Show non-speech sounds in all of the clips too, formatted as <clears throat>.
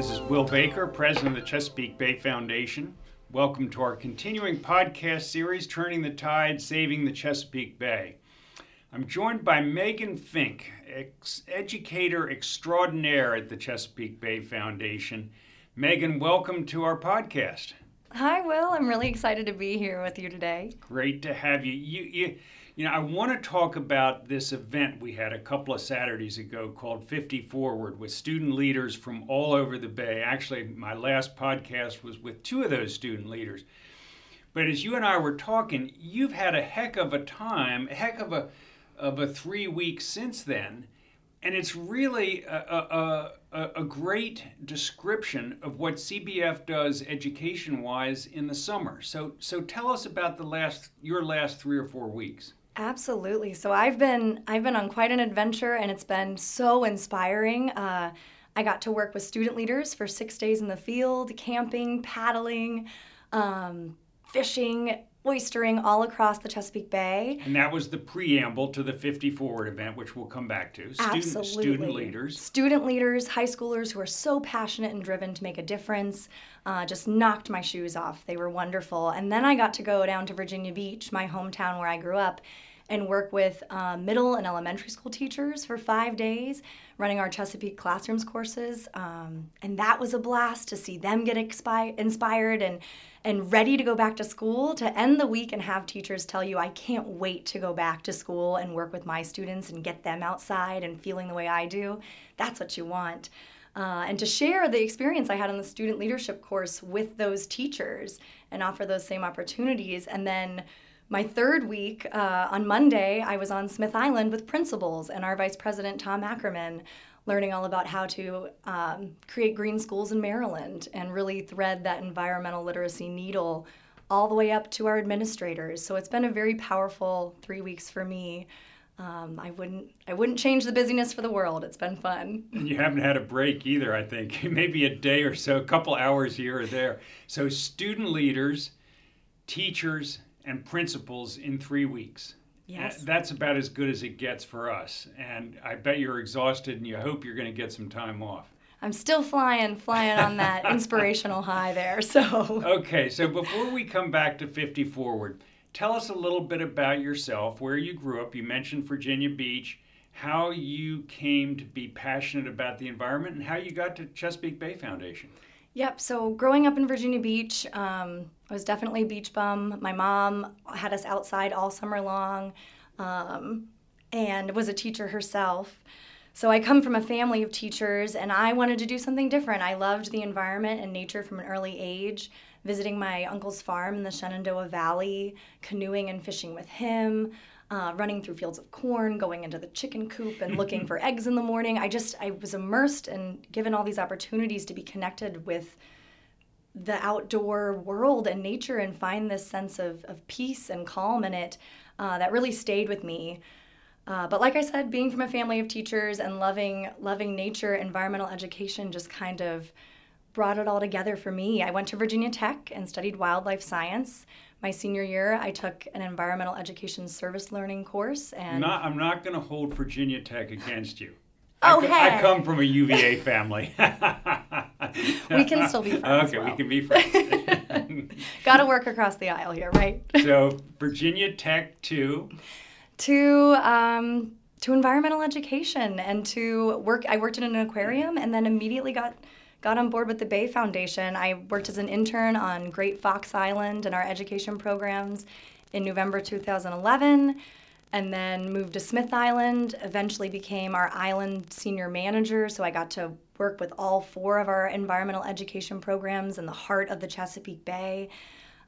This is Will Baker, president of the Chesapeake Bay Foundation. Welcome to our continuing podcast series, Turning the Tide, Saving the Chesapeake Bay. I'm joined by Megan Fink, ex- educator extraordinaire at the Chesapeake Bay Foundation. Megan, welcome to our podcast. Hi, Will. I'm really excited to be here with you today. Great to have you. You, you, you know, I want to talk about this event we had a couple of Saturdays ago called 50 Forward with student leaders from all over the Bay. Actually, my last podcast was with two of those student leaders. But as you and I were talking, you've had a heck of a time, a heck of a of a three weeks since then, and it's really a, a, a, great description of what CBF does education wise in the summer. So so tell us about the last your last three or four weeks. Absolutely. So I've been I've been on quite an adventure, and it's been so inspiring. Uh, I got to work with student leaders for six days in the field, camping, paddling, um, fishing, oystering all across the Chesapeake Bay. And that was the preamble to the 50 Forward event, which we'll come back to. Student, Absolutely. Student leaders. Student leaders, high schoolers who are so passionate and driven to make a difference. Uh, just knocked my shoes off. They were wonderful. And then I got to go down to Virginia Beach, my hometown where I grew up, and work with uh, middle and elementary school teachers for five days, running our Chesapeake Classrooms courses. Um, and that was a blast to see them get expi- inspired and and ready to go back to school to end the week and have teachers tell you, I can't wait to go back to school and work with my students and get them outside and feeling the way I do. That's what you want. Uh, and to share the experience I had on the student leadership course with those teachers and offer those same opportunities. And then my third week, uh, on Monday, I was on Smith Island with principals and our Vice President, Tom Ackerman, learning all about how to um, create green schools in Maryland and really thread that environmental literacy needle all the way up to our administrators. So it's been a very powerful three weeks for me. Um, I wouldn't I wouldn't change the busyness for the world. It's been fun. And you haven't had a break either, I think. <laughs> Maybe a day or so, a couple hours here or there. So student leaders, teachers, and principals in three weeks. Yes. That's about as good as it gets for us. And I bet you're exhausted and you hope you're going to get some time off. I'm still flying, flying on that <laughs> inspirational high there. <laughs> So Okay, so before we come back to 50 Forward, tell us a little bit about yourself, where you grew up. You mentioned Virginia Beach, how you came to be passionate about the environment, and how you got to Chesapeake Bay Foundation. Yep. So growing up in Virginia Beach, um, I was definitely a beach bum. My mom had us outside all summer long, um, and was a teacher herself. So I come from a family of teachers, and I wanted to do something different. I loved the environment and nature from an early age. Visiting my uncle's farm in the Shenandoah Valley, canoeing and fishing with him, uh, running through fields of corn, going into the chicken coop and <laughs> looking for eggs in the morning. I just I was immersed and given all these opportunities to be connected with the outdoor world and nature and find this sense of, of peace and calm in it uh, that really stayed with me. Uh, but like I said, being from a family of teachers and loving loving nature, environmental education just kind of brought it all together for me. I went to Virginia Tech and studied wildlife science my senior year, I took an environmental education service learning course, and not, I'm not going to hold Virginia Tech against you. Oh, I, hey. I come from a UVA family. <laughs> we can still be friends. Okay, well. we can be friends. <laughs> Got to work across the aisle here, right? so Virginia Tech to to um, to environmental education and to work. I worked in an aquarium and then immediately got got on board with the Bay Foundation. I worked as an intern on Great Fox Island and our education programs in November 2011 and then moved to Smith Island, eventually became our island senior manager. So I got to work with all four of our environmental education programs in the heart of the Chesapeake Bay.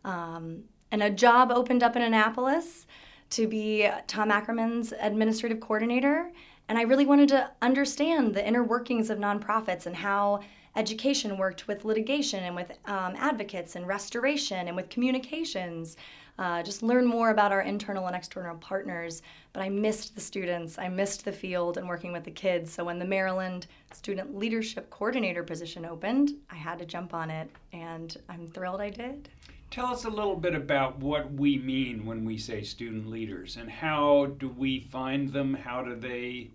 Um, and a job opened up in Annapolis to be Tom Ackerman's administrative coordinator. And I really wanted to understand the inner workings of nonprofits and how education worked with litigation and with um, advocates and restoration and with communications. Uh, just learn more about our internal and external partners. But I missed the students, I missed the field and working with the kids. So when the Maryland Student Leadership Coordinator position opened, I had to jump on it, and I'm thrilled I did. Tell us a little bit about what we mean when we say student leaders and how do we find them? How do they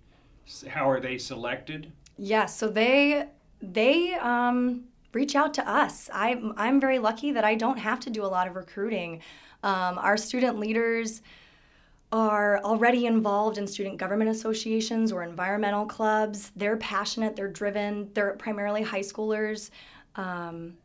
how are they selected? Yes, yeah, so they they um, reach out to us. I, I'm very lucky that I don't have to do a lot of recruiting. Um, our student leaders are already involved in student government associations or environmental clubs. They're passionate, they're driven, they're primarily high schoolers. Um,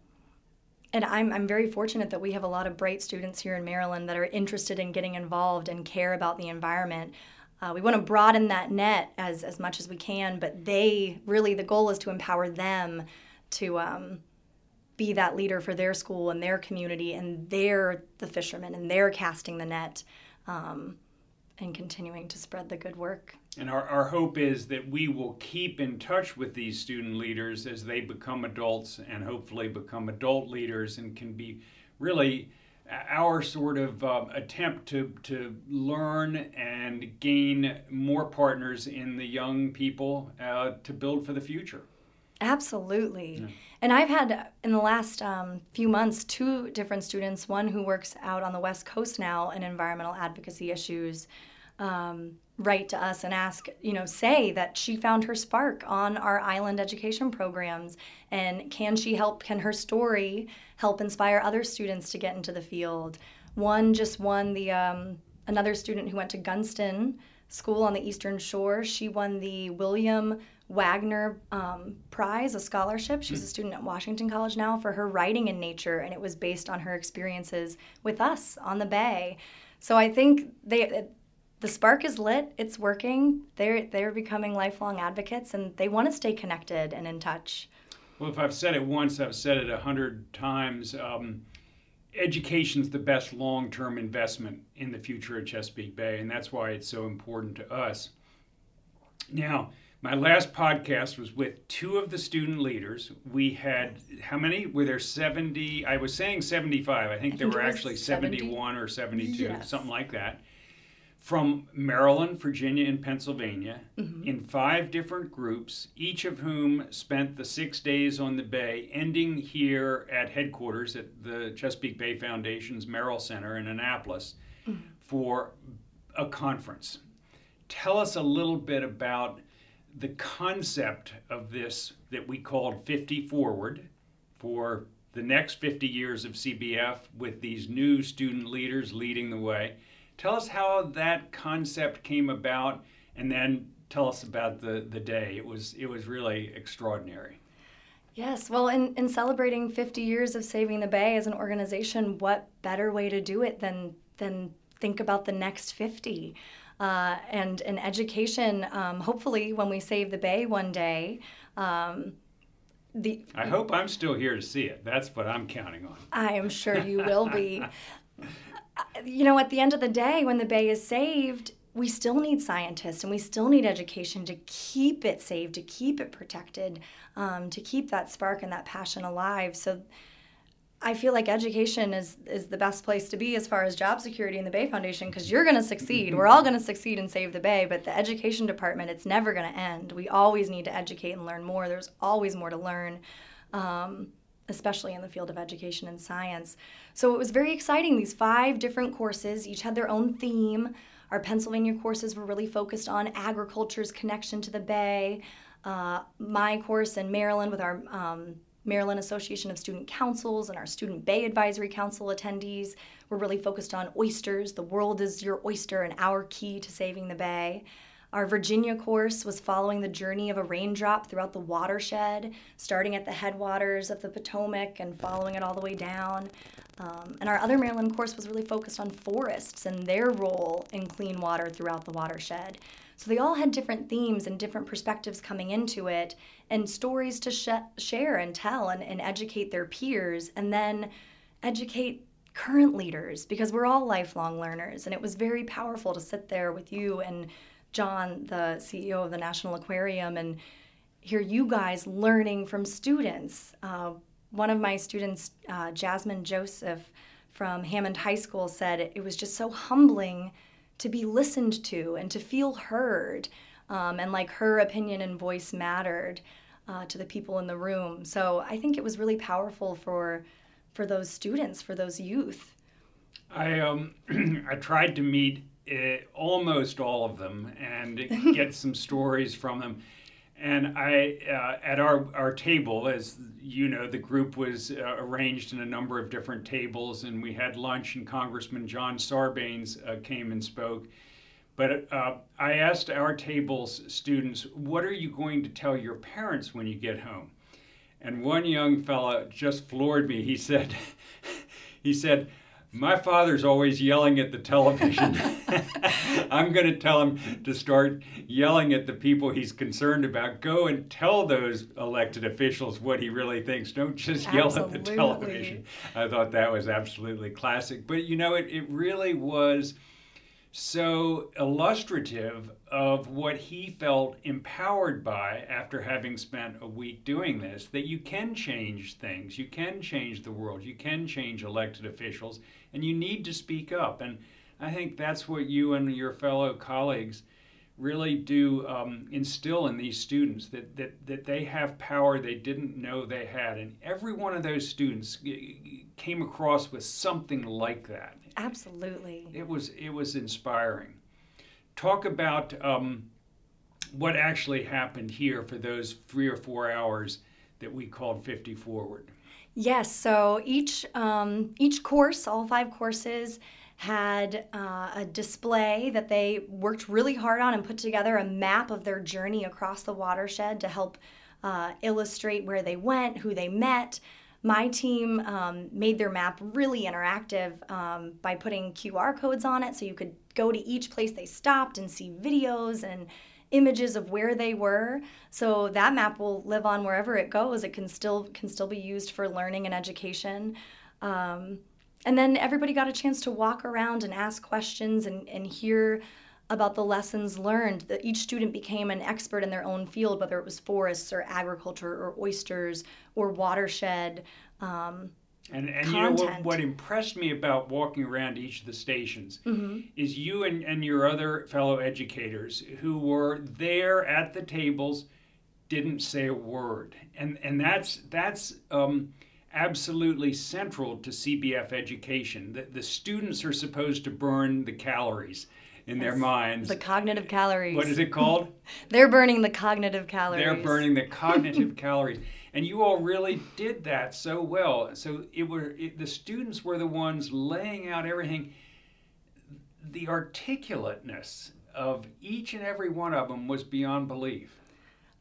and I'm, I'm very fortunate that we have a lot of bright students here in Maryland that are interested in getting involved and care about the environment. Uh, we want to broaden that net as, as much as we can, but they really, the goal is to empower them to um, be that leader for their school and their community, and they're the fishermen and they're casting the net. Um, and continuing to spread the good work. And our, our hope is that we will keep in touch with these student leaders as they become adults and hopefully become adult leaders and can be really our sort of uh, attempt to, to learn and gain more partners in the young people uh, to build for the future. Absolutely. Yeah. And I've had in the last um, few months two different students, one who works out on the West Coast now in environmental advocacy issues, um, write to us and ask, you know, say that she found her spark on our island education programs and can she help, can her story help inspire other students to get into the field? One just won the, um, another student who went to Gunston School on the Eastern Shore, she won the William Warner um, Prize, a scholarship. She's a student at Washington College now for her writing in nature, and it was based on her experiences with us on the Bay. So I think they the spark is lit. It's working. They're they're becoming lifelong advocates, and they want to stay connected and in touch. Well, if I've said it once, I've said it a hundred times. Um, education's the best long-term investment in the future of Chesapeake Bay, and that's why it's so important to us. Now, my last podcast was with two of the student leaders. We had how many? Were there 70? I was saying 75. I think, I think there were actually 70. 71 or 72, yes. something like that from Maryland, Virginia, and Pennsylvania mm-hmm. in five different groups, each of whom spent the six days on the Bay, ending here at headquarters at the Chesapeake Bay Foundation's Merrill Center in Annapolis mm-hmm. for a conference. Tell us a little bit about the concept of this that we called 50 Forward for the next 50 years of CBF with these new student leaders leading the way Tell us how that concept came about, and then tell us about the, the day. It was it was really extraordinary. Yes, well, in, in celebrating 50 years of Saving the Bay as an organization, what better way to do it than than think about the next 50? Uh, and in education, um, hopefully, when we save the Bay one day, um, the I hope I'm still here to see it. That's what I'm counting on. I am sure you will be. <laughs> you know, at the end of the day, when the bay is saved, we still need scientists and we still need education to keep it saved, to keep it protected, um, to keep that spark and that passion alive. So I feel like education is is the best place to be as far as job security in the Bay Foundation because you're going to succeed. We're all going to succeed and save the Bay, but the education department, it's never going to end. We always need to educate and learn more. There's always more to learn. Um, especially in the field of education and science. So it was very exciting. These five different courses, each had their own theme. Our Pennsylvania courses were really focused on agriculture's connection to the Bay. Uh, my course in Maryland with our um, Maryland Association of Student Councils and our Student Bay Advisory Council attendees were really focused on oysters. The world is your oyster and our key to saving the Bay. Our Virginia course was following the journey of a raindrop throughout the watershed, starting at the headwaters of the Potomac and following it all the way down. Um, and our other Maryland course was really focused on forests and their role in clean water throughout the watershed. So they all had different themes and different perspectives coming into it, and stories to sh- share and tell and, and educate their peers, and then educate current leaders because we're all lifelong learners. And it was very powerful to sit there with you and John, the CEO of the National Aquarium, and hear you guys learning from students. Uh, one of my students, uh, Jasmine Joseph from Hammond High School, said it was just so humbling to be listened to and to feel heard, um, and like her opinion and voice mattered uh, to the people in the room. So I think it was really powerful for for those students, for those youth. I um, <clears throat> I tried to meet uh, almost all of them and <laughs> get some stories from them. and I, uh, at our, our table, as you know, the group was uh, arranged in a number of different tables, and we had lunch, and Congressman John Sarbanes uh, came and spoke. But uh, I asked our table's students, What are you going to tell your parents when you get home? And one young fella just floored me. He said, <laughs> he said, my father's always yelling at the television. <laughs> <laughs> I'm going to tell him to start yelling at the people he's concerned about. Go and tell those elected officials what he really thinks. Don't just yell at the television. I thought that was absolutely classic. But you know, it, it really was so illustrative of what he felt empowered by after having spent a week doing this that you can change things, you can change the world, you can change elected officials, and you need to speak up. And I think that's what you and your fellow colleagues really do um, instill in these students that, that, that they have power they didn't know they had. And every one of those students came across with something like that. Absolutely. It was it was inspiring. Talk about um, what actually happened here for those three or four hours that we called 50 Forward. Yes. So each um, each course, all five courses, had uh, a display that they worked really hard on and put together a map of their journey across the watershed to help uh, illustrate where they went, who they met, my team um, made their map really interactive um, by putting QR codes on it so you could go to each place they stopped and see videos and images of where they were. So that map will live on wherever it goes. It can still can still be used for learning and education. Um, and then everybody got a chance to walk around and ask questions and, and hear about the lessons learned that each student became an expert in their own field whether it was forests or agriculture or oysters or watershed um, and, and you know what, what, impressed me about walking around each of the stations mm-hmm. is you and, and your other fellow educators who were there at the tables didn't say a word and and that's that's um, absolutely central to CBF education. The, the students are supposed to burn the calories in their minds. The cognitive calories. What is it called? <laughs> They're burning the cognitive calories. They're burning the cognitive <laughs> calories. And you all really did that so well. So it were it, the students were the ones laying out everything. The articulateness of each and every one of them was beyond belief.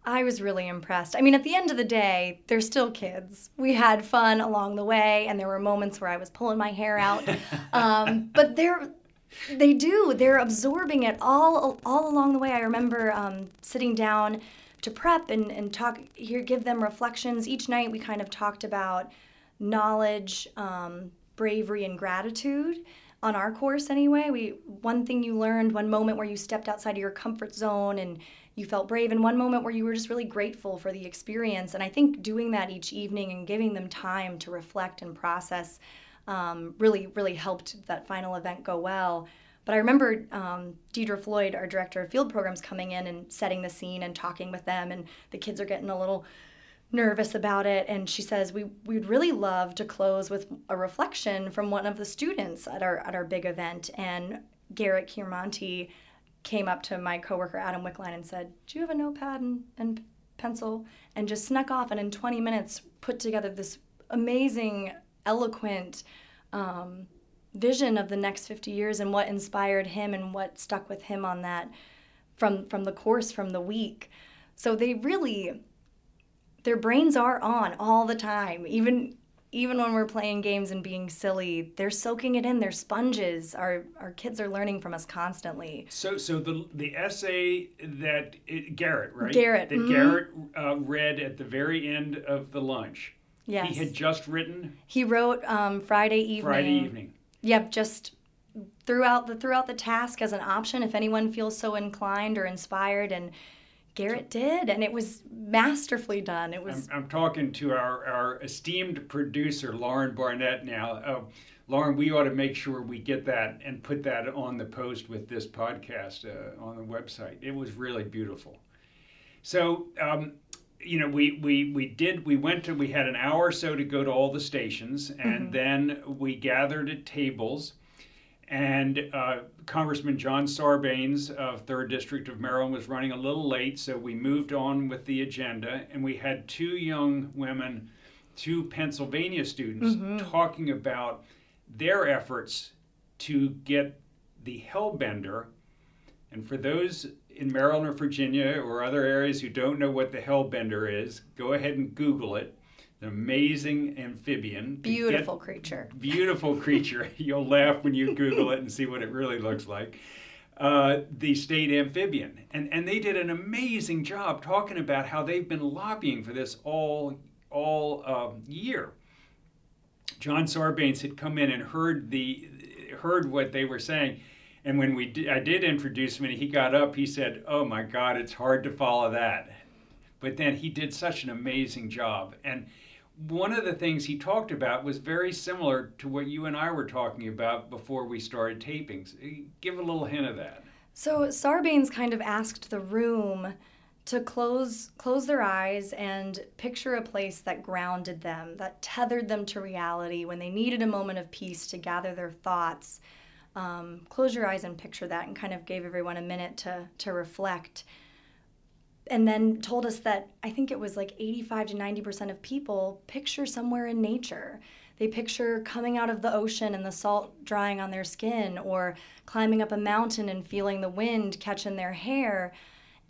I was really impressed. I mean, at the end of the day, they're still kids. We had fun along the way, and there were moments where I was pulling my hair out. <laughs> um, but they're they do. They're absorbing it all all along the way. I remember um, sitting down to prep and, and talk here, give them reflections. Each night we kind of talked about knowledge, um, bravery, and gratitude. On our course, anyway, we one thing you learned, one moment where you stepped outside of your comfort zone and you felt brave, and one moment where you were just really grateful for the experience. And I think doing that each evening and giving them time to reflect and process um, really, really helped that final event go well. But I remember um, Deidre Floyd, our director of field programs, coming in and setting the scene and talking with them, and the kids are getting a little nervous about it. And she says, "We we'd really love to close with a reflection from one of the students at our at our big event." And Garrett Kiermonti came up to my coworker Adam Wickline and said, "Do you have a notepad and, and pencil?" And just snuck off, and in 20 minutes put together this amazing, eloquent. Um, vision of the next 50 years and what inspired him and what stuck with him on that from from the course from the week. So they really their brains are on all the time. Even even when we're playing games and being silly they're soaking it in. They're sponges our our kids are learning from us constantly. So so the the essay that it, garrett right? Garrett. That mm-hmm. garrett uh, read at the very end of the lunch yes he had just written he wrote um, friday evening friday evening Yep, just throughout the throughout the task as an option if anyone feels so inclined or inspired and Garrett did, and it was masterfully done. It was. I'm, I'm talking to our, our esteemed producer, Lauren Barnett, now. Uh, Lauren, we ought to make sure we get that and put that on the post with this podcast uh, on the website. It was really beautiful. So, um, you know, we, we, we did, we went to, we had an hour or so to go to all the stations, and mm-hmm. then we gathered at tables. And uh, Congressman John Sarbanes of 3rd District of Maryland was running a little late, so we moved on with the agenda. And we had two young women, two Pennsylvania students, mm-hmm. talking about their efforts to get the Hellbender. And for those in Maryland or Virginia or other areas who don't know what the Hellbender is, go ahead and Google it an amazing amphibian. Beautiful Get, creature. Beautiful creature. <laughs> You'll laugh when you Google it and see what it really looks like. Uh, the state amphibian. And, and they did an amazing job talking about how they've been lobbying for this all, all um, year. John Sarbanes had come in and heard, the, heard what they were saying. And when we did, I did introduce him and he got up, he said, Oh my God, it's hard to follow that. But then he did such an amazing job. And one of the things he talked about was very similar to what you and I were talking about before we started tapings. Uh, give a little hint of that. So Sarbanes kind of asked the room to close close their eyes and picture a place that grounded them, that tethered them to reality when they needed a moment of peace to gather their thoughts. Um, close your eyes and picture that, and kind of gave everyone a minute to to reflect and then told us that I think it was like 85 to 90% of people picture somewhere in nature. They picture coming out of the ocean and the salt drying on their skin, or climbing up a mountain and feeling the wind catch in their hair.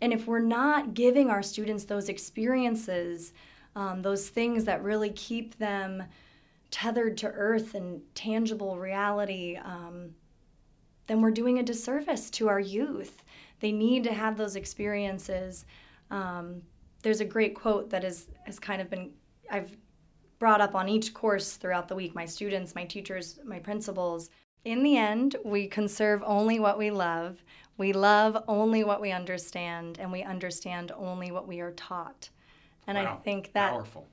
And if we're not giving our students those experiences, um, those things that really keep them tethered to earth and tangible reality, um, then we're doing a disservice to our youth. They need to have those experiences um, there's a great quote that is has kind of been I've brought up on each course throughout the week. My students, my teachers, my principals. In the end, we conserve only what we love. We love only what we understand, and we understand only what we are taught. And wow. I think that Powerful.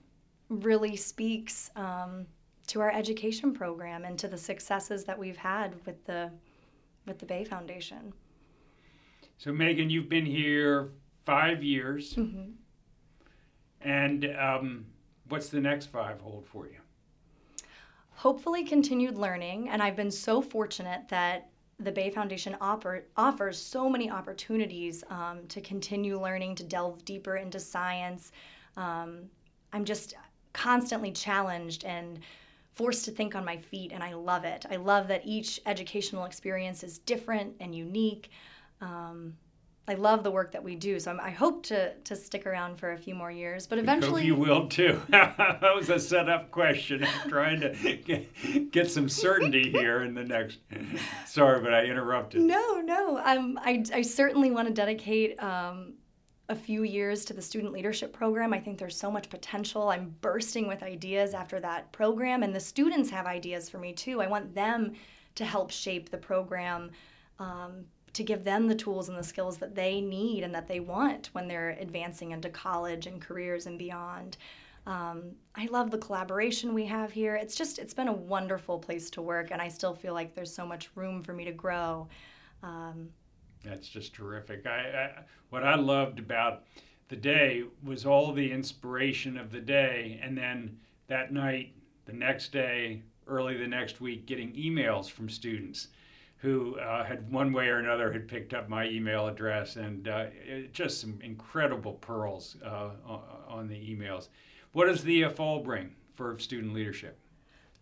really speaks um, to our education program and to the successes that we've had with the with the Bay Foundation. So, Megan, you've been here five years. Mm-hmm. And um, what's the next five hold for you? Hopefully, continued learning. And I've been so fortunate that the Bay Foundation offer, offers so many opportunities um, to continue learning, to delve deeper into science. Um, I'm just constantly challenged and forced to think on my feet, and I love it. I love that each educational experience is different and unique. Um, I love the work that we do. So I'm, i hope to to stick around for a few more years, but eventually you will too. <laughs> that was a setup question. I'm trying to get, get some certainty here in the next. Sorry, but I interrupted. No, no. Um, I I certainly want to dedicate. Um, a few years to the student leadership program. I think there's so much potential. I'm bursting with ideas after that program, and the students have ideas for me too. I want them to help shape the program um, to give them the tools and the skills that they need and that they want when they're advancing into college and careers and beyond. Um, I love the collaboration we have here. It's just, it's been a wonderful place to work, and I still feel like there's so much room for me to grow. Um, That's just terrific. I, I, what I loved about the day was all the inspiration of the day, and then that night, the next day, early the next week, getting emails from students who uh, had one way or another had picked up my email address and uh, it, just some incredible pearls uh, on the emails. What does the fall bring for student leadership?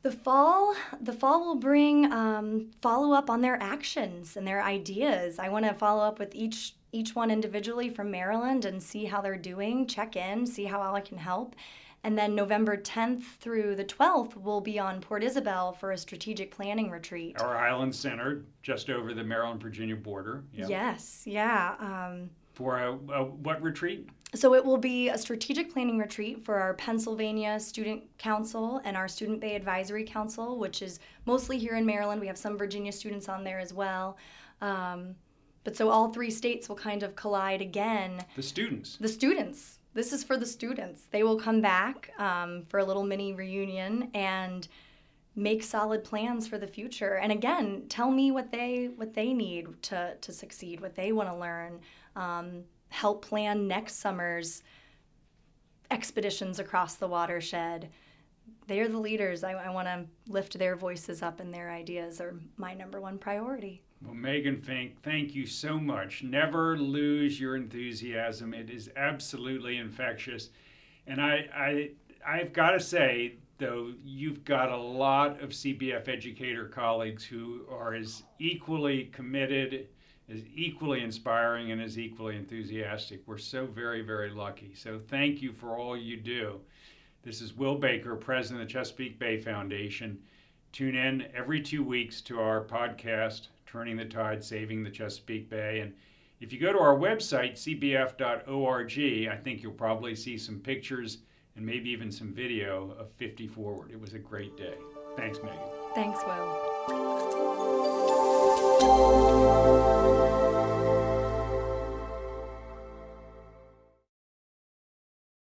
The fall, the fall will bring um, follow up on their actions and their ideas. I want to follow up with each each one individually from Maryland and see how they're doing. Check in, see how I can help, and then November 10th through the 12th, we'll be on Port Isabel for a strategic planning retreat. Our island center, just over the Maryland Virginia border. Yep. Yes, yeah. Um, for a, a, what retreat? So it will be a strategic planning retreat for our Pennsylvania Student Council and our Student Bay Advisory Council, which is mostly here in Maryland. We have some Virginia students on there as well. Um, but so all three states will kind of collide again. The students. The students this is for the students. They will come back um, for a little mini reunion and make solid plans for the future. And again, tell me what they what they need to to succeed, what they want to learn. Um, help plan next summer's expeditions across the watershed. they're the leaders. I, I want to lift their voices up and their ideas are my number one priority. Well, Megan Fink, thank you so much. Never lose your enthusiasm. It is absolutely infectious. And I, I, I've got to say, though, you've got a lot of CBF educator colleagues who are as equally committed, as equally inspiring, and is equally enthusiastic. We're so very, very lucky. So thank you for all you do. This is Will Baker, President of the Chesapeake Bay Foundation. Tune in every two weeks to our podcast, Turning the Tide, Saving the Chesapeake Bay. And if you go to our website, cbf.org, I think you'll probably see some pictures and maybe even some video of 50 Forward. It was a great day. Thanks, Megan. Thanks, Will.